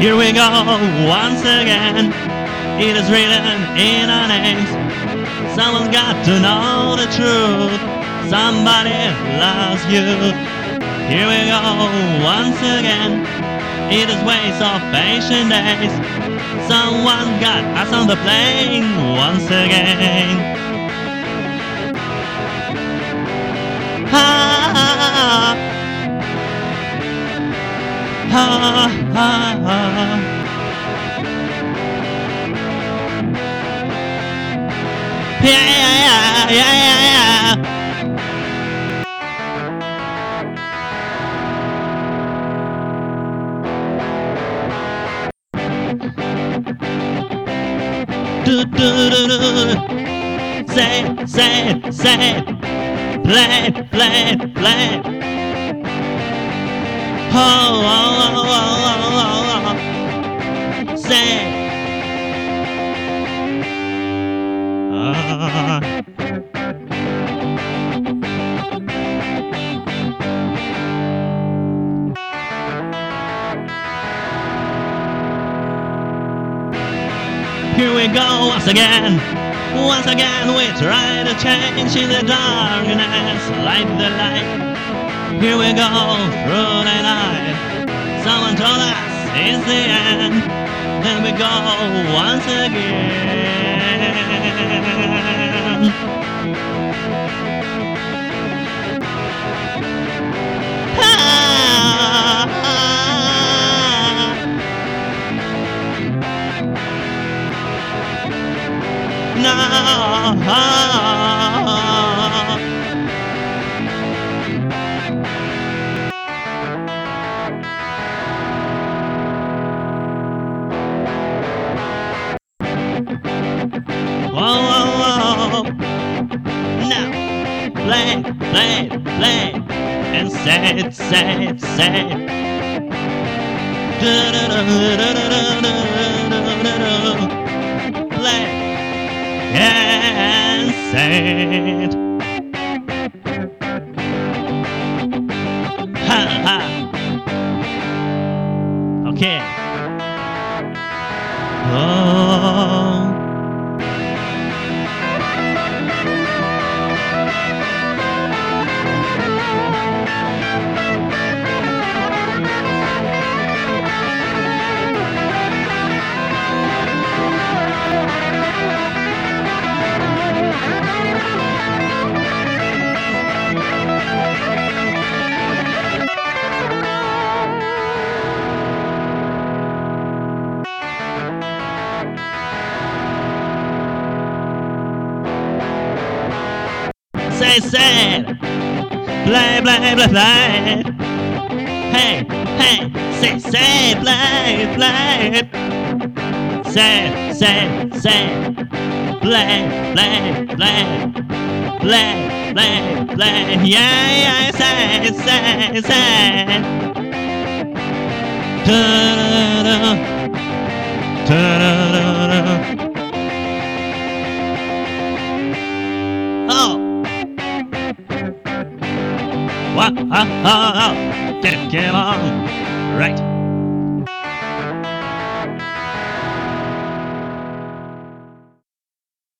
Here we go once again. It is written in our names. Someone's got to know the truth. Somebody loves you. Here we go once again. It is ways of patient days. Someone got us on the plane once again. Ha ha ha ha. Yeah, yeah, yeah, yeah, yeah. Do, do, do, do. Say, say, say. Play, play, play. Oh, oh, oh, Here we go once again. Once again we try to change the darkness, light the light. Here we go through the night. Someone told us it's the end. Then we go once again. Whoa. Now, play, play, play, and say it, say it, say it. Do-do-do-do-do-do-do-do-do-do. Play and it. Ha ha. Okay. Oh. say sad. Blah, blah, blah, blah. Hey, hey, say sad, blah, blah. Sad, sad, sad. Blah, blah, blah. Blah, blah, blah. Yeah, yeah, sad, sad, sad. Da, da, da, da, da, da, da. Get it, get on. Right.